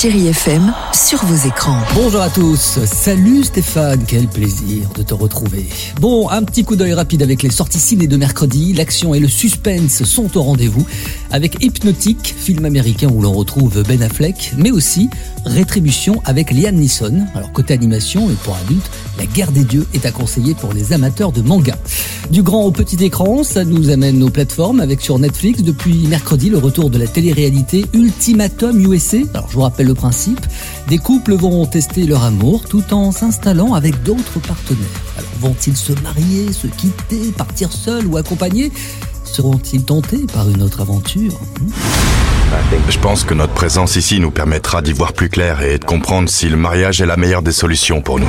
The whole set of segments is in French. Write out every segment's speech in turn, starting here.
Chéri FM sur vos écrans. Bonjour à tous, salut Stéphane, quel plaisir de te retrouver. Bon, un petit coup d'œil rapide avec les sorties ciné de mercredi. L'action et le suspense sont au rendez-vous avec Hypnotique, film américain où l'on retrouve Ben Affleck, mais aussi Rétribution avec Liam Neeson. Alors côté animation et pour adultes, La guerre des dieux est à conseiller pour les amateurs de manga. Du grand au petit écran, ça nous amène aux plateformes avec sur Netflix depuis mercredi le retour de la télé-réalité Ultimatum USA. Alors je vous rappelle le principe, des couples vont tester leur amour tout en s'installant avec d'autres partenaires. Alors vont-ils se marier, se quitter, partir seuls ou accompagnés? Seront-ils tentés par une autre aventure? Je pense que notre présence ici nous permettra d'y voir plus clair et de comprendre si le mariage est la meilleure des solutions pour nous.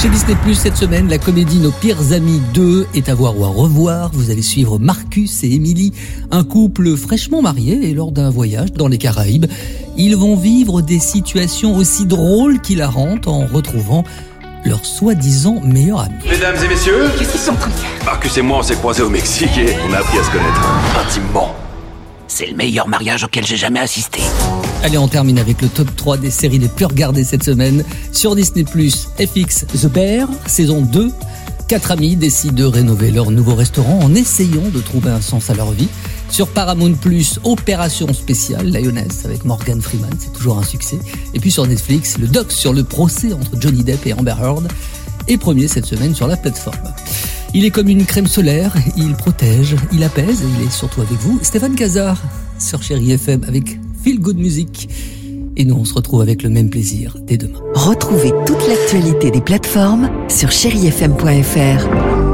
Chez Disney Plus cette semaine, la comédie Nos pires amis 2 est à voir ou à revoir. Vous allez suivre Marcus et Emily, un couple fraîchement marié et lors d'un voyage dans les Caraïbes, ils vont vivre des situations aussi drôles qu'hilarantes en retrouvant leur soi-disant meilleur ami. Mesdames et messieurs, Qu'est-ce qu'ils sont en train de faire? Marcus et moi on s'est croisés au Mexique et on a appris à se connaître intimement. C'est le meilleur mariage auquel j'ai jamais assisté. Allez, on termine avec le top 3 des séries les plus regardées cette semaine. Sur Disney+, FX The Bear, saison 2. Quatre amis décident de rénover leur nouveau restaurant en essayant de trouver un sens à leur vie. Sur Paramount+, Opération spéciale, Lioness avec Morgan Freeman, c'est toujours un succès. Et puis sur Netflix, le doc sur le procès entre Johnny Depp et Amber Heard est premier cette semaine sur la plateforme. Il est comme une crème solaire, il protège, il apaise il est surtout avec vous. Stéphane Cazard sur Chéri FM avec Feel Good Music. Et nous, on se retrouve avec le même plaisir dès demain. Retrouvez toute l'actualité des plateformes sur chérifm.fr.